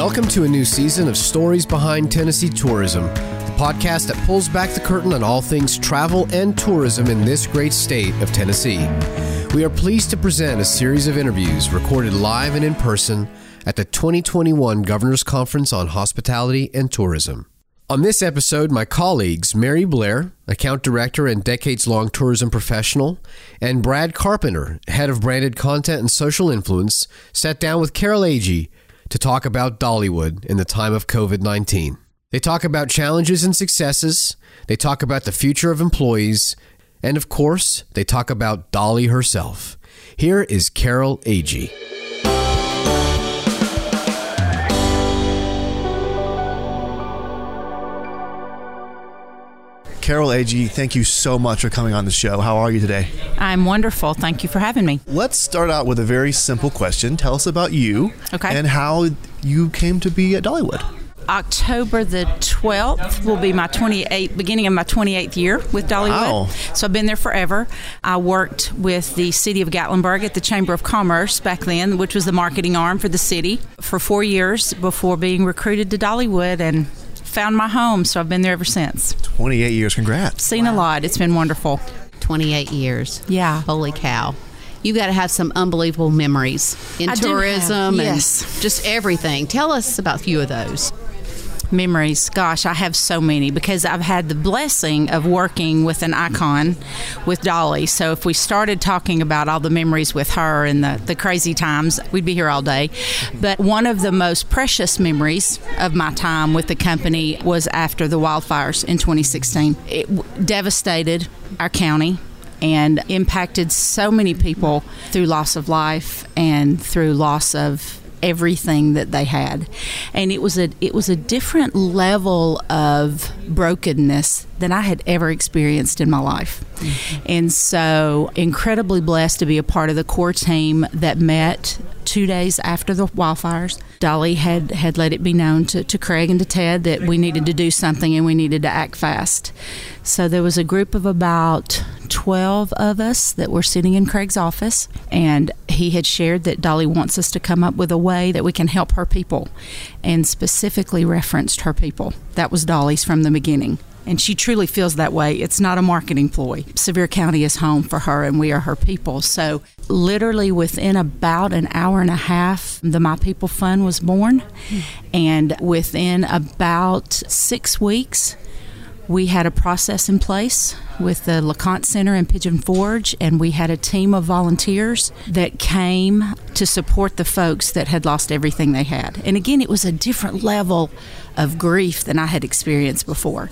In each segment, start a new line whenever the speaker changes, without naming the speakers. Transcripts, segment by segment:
Welcome to a new season of Stories Behind Tennessee Tourism, the podcast that pulls back the curtain on all things travel and tourism in this great state of Tennessee. We are pleased to present a series of interviews recorded live and in person at the 2021 Governor's Conference on Hospitality and Tourism. On this episode, my colleagues Mary Blair, account director and decades long tourism professional, and Brad Carpenter, head of branded content and social influence, sat down with Carol Agee to talk about Dollywood in the time of COVID 19. They talk about challenges and successes, they talk about the future of employees, and of course, they talk about Dolly herself. Here is Carol Agee.
Carol Agee, thank you so much for coming on the show. How are you today?
I'm wonderful. Thank you for having me.
Let's start out with a very simple question. Tell us about you
Okay.
and how you came to be at Dollywood.
October the 12th will be my 28th, beginning of my 28th year with Dollywood.
Wow.
So I've been there forever. I worked with the city of Gatlinburg at the Chamber of Commerce back then, which was the marketing arm for the city, for four years before being recruited to Dollywood and found my home. So I've been there ever since.
28 years. Congrats.
Seen a lot. It's been wonderful.
28 years.
Yeah.
Holy cow. You got to have some unbelievable memories in
I do have,
tourism
yes.
and just everything. Tell us about a few of those.
Memories. Gosh i have so many because i've had the blessing of working with an icon with dolly. So if we started talking about all the memories with her and the, the crazy times we'd be here all day. But one of the most precious memories of my time with the company was after the wildfires in 2016 it devastated our county and impacted so many people through loss of life and through loss of everything that they had and it was a it was a different level of brokenness than I had ever experienced in my life. Mm-hmm. And so incredibly blessed to be a part of the core team that met 2 days after the wildfires. Dolly had had let it be known to, to Craig and to Ted that we needed to do something and we needed to act fast. So there was a group of about 12 of us that were sitting in Craig's office, and he had shared that Dolly wants us to come up with a way that we can help her people, and specifically referenced her people. That was Dolly's from the beginning. And she truly feels that way. It's not a marketing ploy. Sevier County is home for her, and we are her people. So, literally within about an hour and a half, the My People Fund was born. And within about six weeks, we had a process in place with the LeConte Center in Pigeon Forge, and we had a team of volunteers that came to support the folks that had lost everything they had. And again, it was a different level of grief than I had experienced before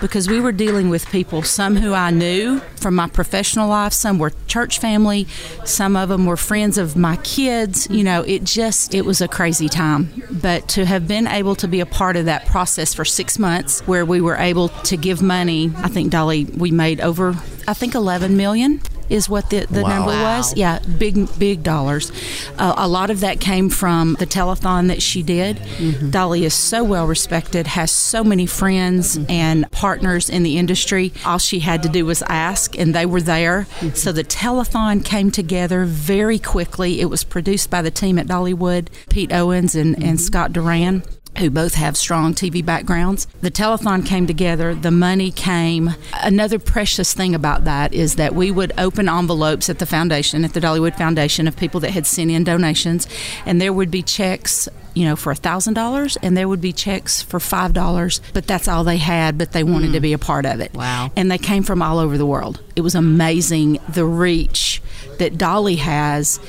because we were dealing with people, some who I knew from my professional life, some were church family, some of them were friends of my kids. You know, it just, it was a crazy time. But to have been able to be a part of that process for six months where we were able to give money, I think, Dolly, we made over, I think, 11 million is what the, the
Wow.
number was. Yeah, big, big dollars. Uh, a lot of that came from the telethon that she did. Mm-hmm. Dolly is so well respected, has so many friends mm-hmm. and partners in the industry. All she had to do was ask, and they were there. Mm-hmm. So the telethon came together very quickly. It was produced by the team at Dollywood, Pete Owens and, and Scott Duran who both have strong TV backgrounds. The telethon came together, the money came. Another precious thing about that is that we would open envelopes at the foundation, at the Dollywood Foundation, of people that had sent in donations, and there would be checks. You know, for a $1,000, and there would be checks for $5, but that's all they had, but they wanted to hmm. be a part of it.
Wow.
And they came from all over the world. It was amazing the reach that Dolly has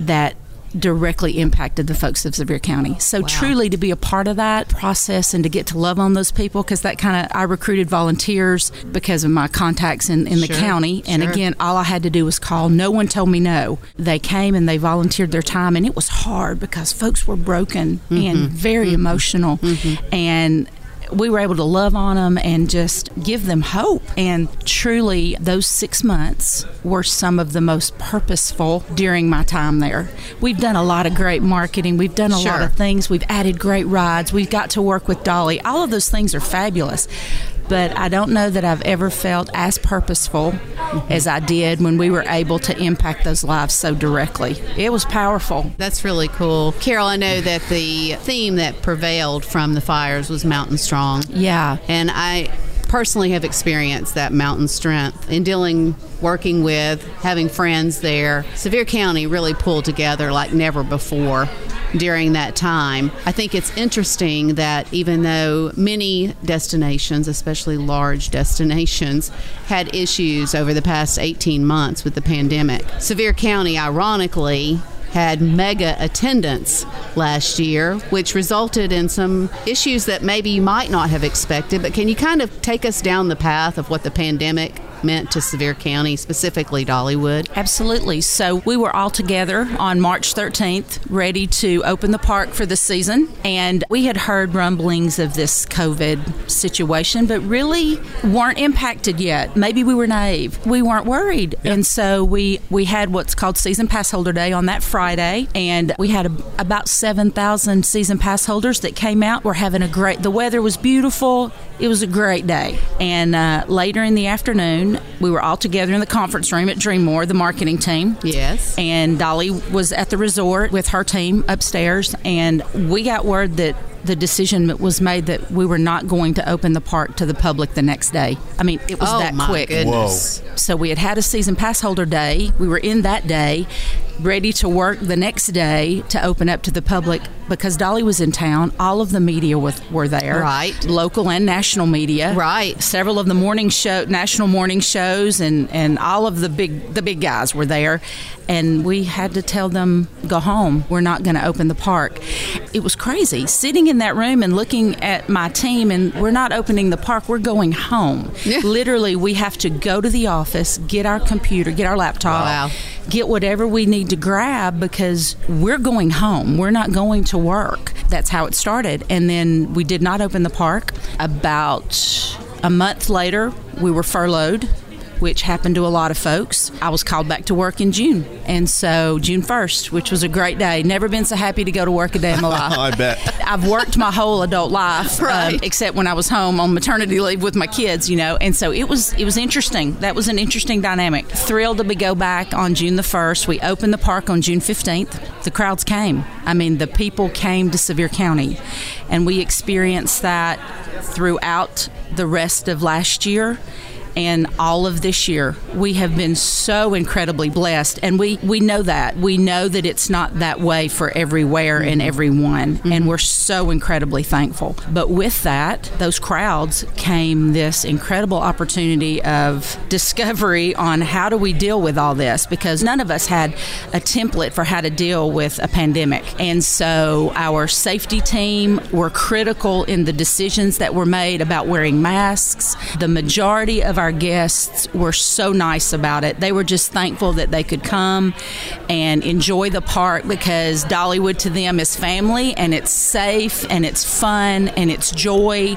that directly impacted the folks of Sevier County. So truly to be a part of that process and to get to love on those people because that kind of I recruited volunteers because of my contacts in, in the
Sure,
county. And
sure.
again all I had to do was call. No one told me no. They came and they volunteered their time and it was hard because folks were broken and mm-hmm. very mm-hmm. emotional. Mm-hmm. And we were able to love on them and just give them hope. And truly, those six months were some of the most purposeful during my time there. We've done a lot of great marketing, we've done a lot of things, we've added great rides, we've got to work with Dolly. All of those things are fabulous. But I don't know that I've ever felt as purposeful mm-hmm. as I did when we were able to impact those lives so directly. It was powerful.
That's really cool. Carol, I know that the theme that prevailed from the fires was Mountain Strong.
Yeah.
And I personally have experienced that mountain strength in dealing, working with, having friends there. Sevier County really pulled together like never before during that time. I think it's interesting that even though many destinations, especially large destinations, had issues over the past 18 months with the pandemic, Sevier County, ironically, had mega attendance last year, which resulted in some issues that maybe you might not have expected. But can you kind of take us down the path of what the pandemic meant to Sevier County, specifically Dollywood?
Absolutely. So we were all together on March 13th, ready to open the park for the season. And we had heard rumblings of this COVID situation, but really weren't impacted yet. Maybe we were naive. We weren't worried. And so we, we had what's called Season Pass Holder Day on that Friday. And we had a, about 7,000 season pass holders that came out. We're having a great, the weather was beautiful. It was a great day. And uh, later in the afternoon, we were all together in the conference room at Dreammore, the marketing team.
Yes.
And Dolly was at the resort with her team upstairs, and we got word that the decision was made that we were not going to open the park to the public the next day. I mean, it was
oh,
that quick.
Goodness.
Whoa.
So we had had a season pass holder day. We were in that day, ready to work the next day to open up to the public because Dolly was in town. All of the media was, were there,
right?
Local and national media,
right?
Several of the morning show, national morning shows, and and all of the big the big guys were there, and we had to tell them go home. We're not going to open the park. It was crazy sitting in that room and looking at my team, and we're not opening the park. We're going home.
Yeah.
Literally, we have to go to the office, get our computer, get our laptop,
wow.
get whatever we need to grab because we're going home. We're not going to work. That's how it started. And then we did not open the park. About a month later, we were furloughed which happened to a lot of folks. I was called back to work in June. And so June 1st, which was a great day. Never been so happy to go to work a day in my life.
I bet.
I've worked my whole adult life, um,
right.
um, except when I was home on maternity leave with my kids, you know. And so it was it was interesting. That was an interesting dynamic. Thrilled to be go back on June the 1st. We opened the park on June 15th. The crowds came. I mean, the people came to Sevier County. And we experienced that throughout the rest of last year and all of this year. We have been so incredibly blessed, and we, we know that. We know that it's not that way for everywhere mm-hmm. and everyone, mm-hmm. and we're so incredibly thankful. But with that, those crowds came this incredible opportunity of discovery on how do we deal with all this because none of us had a template for how to deal with a pandemic. And so our safety team were critical in the decisions that were made about wearing masks. The majority of our our guests were so nice about it. They were just thankful that they could come and enjoy the park because Dollywood to them is family and it's safe and it's fun and it's joy.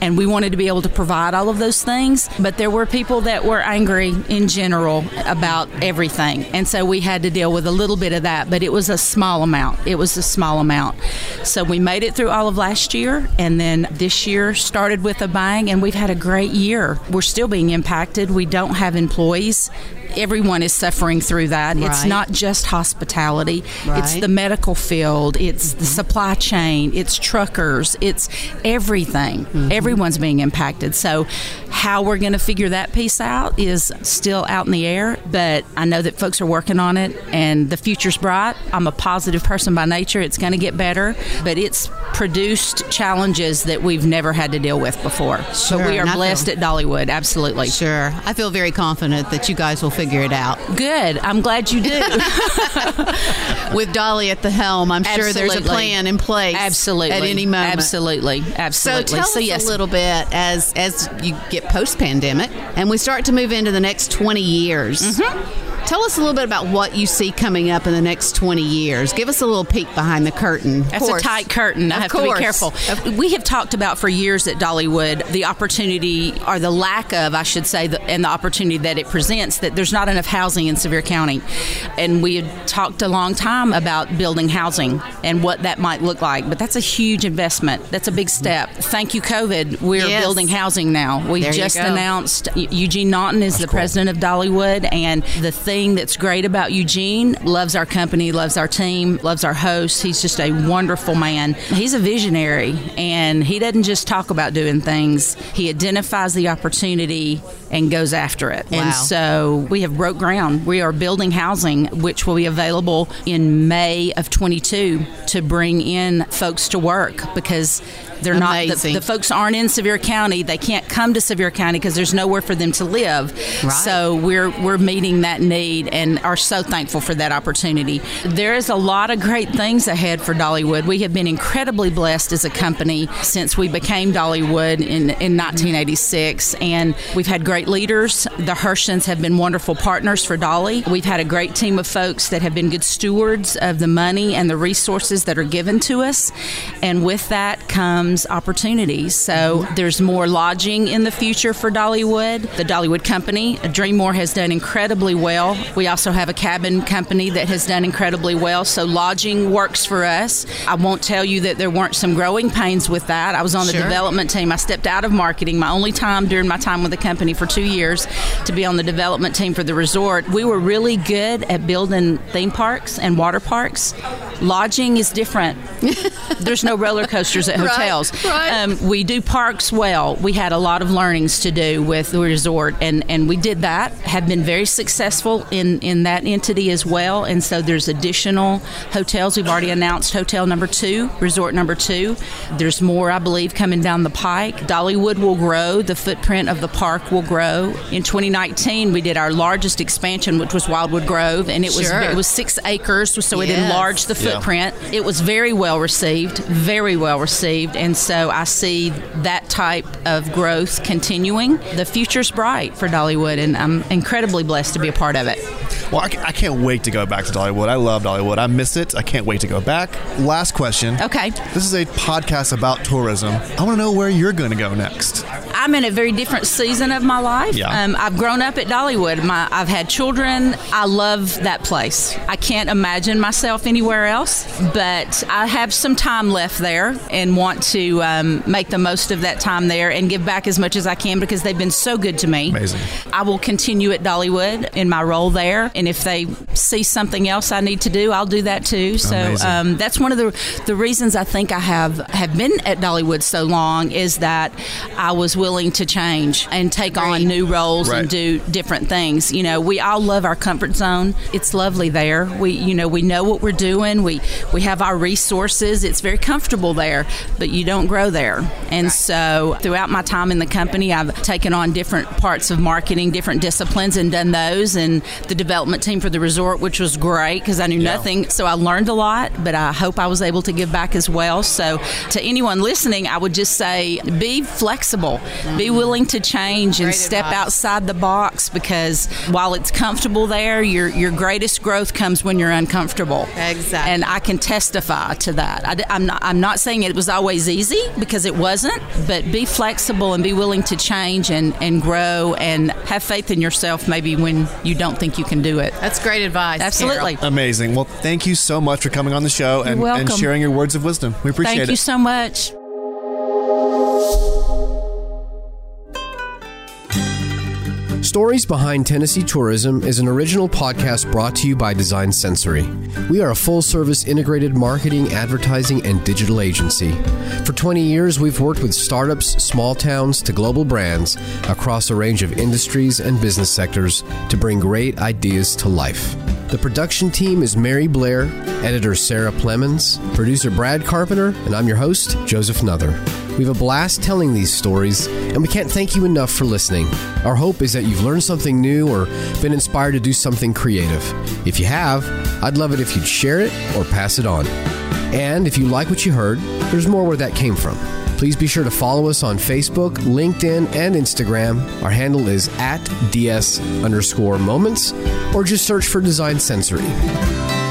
And we wanted to be able to provide all of those things. But there were people that were angry in general about everything. And so we had to deal with a little bit of that, but it was a small amount. It was a small amount. So we made it through all of last year and then this year started with a bang and we've had a great year. We're still being being impacted. We don't have employees. Everyone is suffering through that.
Right.
It's not just hospitality,
right.
it's the medical field, it's mm-hmm. the supply chain, it's truckers, it's everything. Mm-hmm. Everyone's being impacted. So, how we're going to figure that piece out is still out in the air, but I know that folks are working on it and the future's bright. I'm a positive person by nature. It's going to get better, but it's produced challenges that we've never had to deal with before.
Sure,
but we are blessed at Dollywood, absolutely.
Sure. I feel very confident that you guys will figure it out.
Good. I'm glad you do.
With Dolly at the helm, I'm
absolutely.
sure there's a plan in place.
Absolutely.
At any moment.
Absolutely. Absolutely.
So tell
so,
us
yes.
a little bit as as you get post pandemic and we start to move into the next 20 years.
Mm-hmm
Tell us a little bit about what you see coming up in the next 20 years. Give us a little peek behind the curtain.
That's
course.
a tight curtain. I
Of
have
course.
to be careful. We have talked about for years at Dollywood the opportunity, or the lack of, I should say, the, and the opportunity that it presents that there's not enough housing in Sevier County. And we had talked a long time about building housing and what that might look like. But that's a huge investment. That's a big step. Thank you, COVID. We're
Yes.
building housing now. We
There
just announced Eugene Naughton is the president of Dollywood. And the thing that's great about Eugene, loves our company, loves our team, loves our hosts. He's just a wonderful man. He's a visionary and he doesn't just talk about doing things. He identifies the opportunity and goes after it.
Wow.
And so we have broke ground. We are building housing which will be available in May of 22 to bring in folks to work because they're not the, the folks aren't in Sevier County. They can't come to Sevier County because there's nowhere for them to live.
Right.
So we're we're meeting that need and are so thankful for that opportunity. There is a lot of great things ahead for Dollywood. We have been incredibly blessed as a company since we became Dollywood in, in 1986, and we've had great leaders. The Herschends have been wonderful partners for Dolly. We've had a great team of folks that have been good stewards of the money and the resources that are given to us, and with that comes opportunities. So there's more lodging in the future for Dollywood. The Dollywood Company, Dreammore, has done incredibly well. We also have a cabin company that has done incredibly well. So lodging works for us. I won't tell you that there weren't some growing pains with that. I was on the
Sure.
development team. I stepped out of marketing. My only time during my time with the company for two years to be on the development team for the resort. We were really good at building theme parks and water parks. Lodging is different. There's no roller coasters at hotels.
right.
Um, we do parks well. We had a lot of learnings to do with the resort, and, and we did that. Have been very successful in, in that entity as well. And so there's additional hotels. We've already announced hotel number two, resort number two. There's more, I believe, coming down the pike. Dollywood will grow. The footprint of the park will grow. In 2019, we did our largest expansion, which was Wildwood Grove, and it was
Sure.
it was six acres, so it enlarged the
Yeah.
Footprint. It was very well received, very well received, and so I see that type of growth continuing. The future's bright for Dollywood, and I'm incredibly blessed to be a part of it.
Well, I, I can't wait to go back to Dollywood. I love Dollywood. I miss it. I can't wait to go back. Last question.
Okay.
This is a podcast about tourism. I want to know where you're going to go next.
I'm in a very different season of my life.
Yeah.
Um, I've grown up at Dollywood. My, I've had children. I love that place. I can't imagine myself anywhere else, but I have some time left there and want to um, make the most of that time there and give back as much as I can because they've been so good to me.
Amazing.
I will continue at Dollywood in my role there, and if they see something else I need to do, I'll do that too. So um, that's one of the the reasons I think I have have been at Dollywood so long is that I was willing to change and take on new roles
Right.
and do different things. You know, we all love our comfort zone. It's lovely there. We you know we know what we're doing. We we have our resources. It's very comfortable there, but you don't grow there. And so throughout my time in the company, I've taken on different parts of marketing, different disciplines, and done those. And the development team for the resort, which was great because I knew
Yeah.
nothing. So I learned a lot, but I hope I was able to give back as well. So to anyone listening, I would just say be flexible, be mm-hmm. willing to change and
Great
step
advice.
outside the box because while it's comfortable there, your your greatest growth comes when you're uncomfortable.
Exactly.
And I can testify to that. I, am not I'm not saying it was always easy because it wasn't, but be flexible and be willing to change and and grow and have faith in yourself maybe when you don't think you can do it.
That's great advice.
Absolutely.
Carol.
Amazing. Well, thank you so much for coming on the show and, and sharing your words of wisdom. We appreciate
Thank
it.
Thank you so much.
Stories Behind Tennessee Tourism is an original podcast brought to you by Design Sensory. We are a full service integrated marketing, advertising, and digital agency. For 20 years, we've worked with startups, small towns, to global brands across a range of industries and business sectors to bring great ideas to life. The production team is Mary Blair, editor Sarah Plemons, producer Brad Carpenter, and I'm your host, Joseph Nuther. We have a blast telling these stories, and we can't thank you enough for listening. Our hope is that you've learned something new or been inspired to do something creative. If you have, I'd love it if you'd share it or pass it on. And if you like what you heard, there's more where that came from. Please be sure to follow us on Facebook, LinkedIn, and Instagram. Our handle is at DS underscore moments, or just search for Design Sensory.